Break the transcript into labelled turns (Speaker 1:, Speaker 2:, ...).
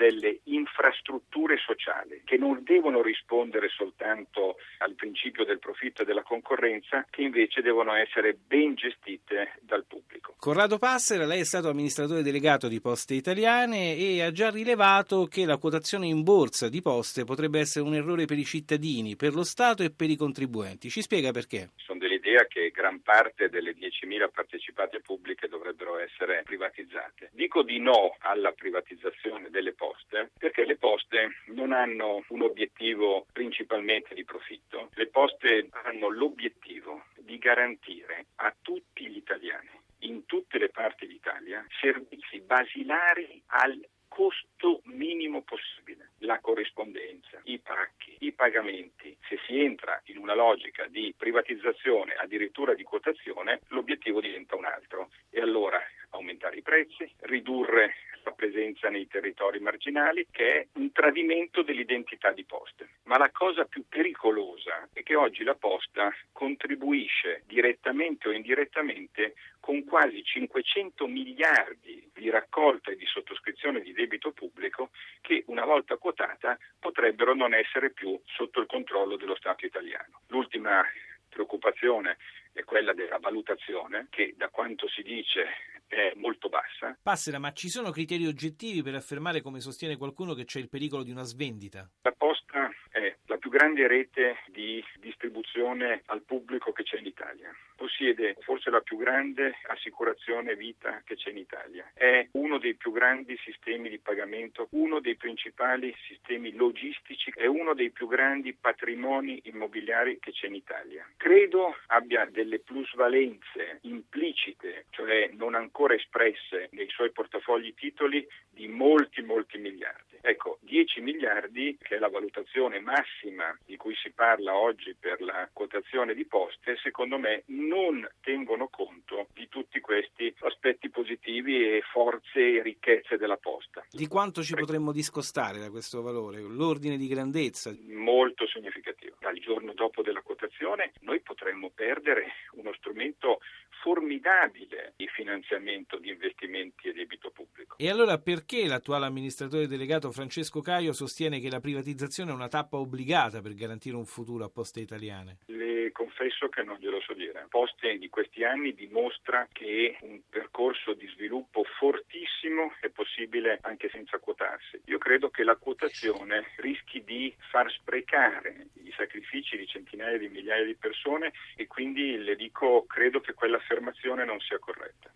Speaker 1: Delle infrastrutture sociali che non devono rispondere soltanto al principio del profitto e della concorrenza, che invece devono essere ben gestite dal pubblico.
Speaker 2: Corrado Passera, lei è stato amministratore delegato di Poste Italiane e ha già rilevato che la quotazione in borsa di Poste potrebbe essere un errore per i cittadini, per lo Stato e per i contribuenti. Ci spiega perché?
Speaker 1: Sono dell'idea che gran parte delle 10.000 partecipate pubbliche dovrebbero essere privatizzate. Dico di no alla privatizzazione delle poste perché le poste non hanno un obiettivo principalmente di profitto, le poste hanno l'obiettivo di garantire a tutti gli italiani in tutte le parti d'Italia servizi basilari al costo minimo possibile, la corrispondenza, i pacchi, pagamenti. Se si entra in una logica di privatizzazione, addirittura di quotazione, l'obiettivo diventa un altro e allora aumentare i prezzi, ridurre presenza nei territori marginali, che è un tradimento dell'identità di Poste. Ma la cosa più pericolosa è che oggi la Posta contribuisce direttamente o indirettamente con quasi 500 miliardi di raccolta e di sottoscrizione di debito pubblico che una volta quotata potrebbero non essere più sotto il controllo dello Stato italiano. L'ultima preoccupazione quella della valutazione che da quanto si dice è molto bassa.
Speaker 2: Passera, ma ci sono criteri oggettivi per affermare, come sostiene qualcuno, che c'è il pericolo di una svendita?
Speaker 1: La posta è la più grande rete di distribuzione al pubblico che c'è in Italia. Possiede forse la più grande assicurazione vita che c'è in Italia. È uno dei più grandi sistemi di pagamento, uno dei principali sistemi logistici, è uno dei più grandi patrimoni immobiliari che c'è in Italia. Credo abbia delle plusvalenze implicite, cioè non ancora espresse nei suoi portafogli titoli, di molti, molti miliardi. Ecco, 10 miliardi, che è la valutazione massima di cui si parla oggi per la quotazione di poste, secondo me non tengono conto di tutti questi aspetti positivi e forze e ricchezze della posta.
Speaker 2: Di quanto ci potremmo discostare da questo valore? L'ordine di grandezza?
Speaker 1: Molto significativo. Dal giorno dopo della quotazione noi potremmo perdere uno strumento formidabile di finanziamento di investimenti e debito pubblico.
Speaker 2: E allora perché l'attuale amministratore delegato Francesco Caio sostiene che la privatizzazione è una tappa obbligata per garantire un futuro a poste italiane?
Speaker 1: Le confesso che non glielo so dire. Poste di questi anni dimostra che un percorso di sviluppo fortissimo è possibile anche senza quotarsi. Io credo che la quotazione rischi di far sprecare i sacrifici di centinaia di migliaia di persone e quindi le dico credo che quell'affermazione non sia corretta.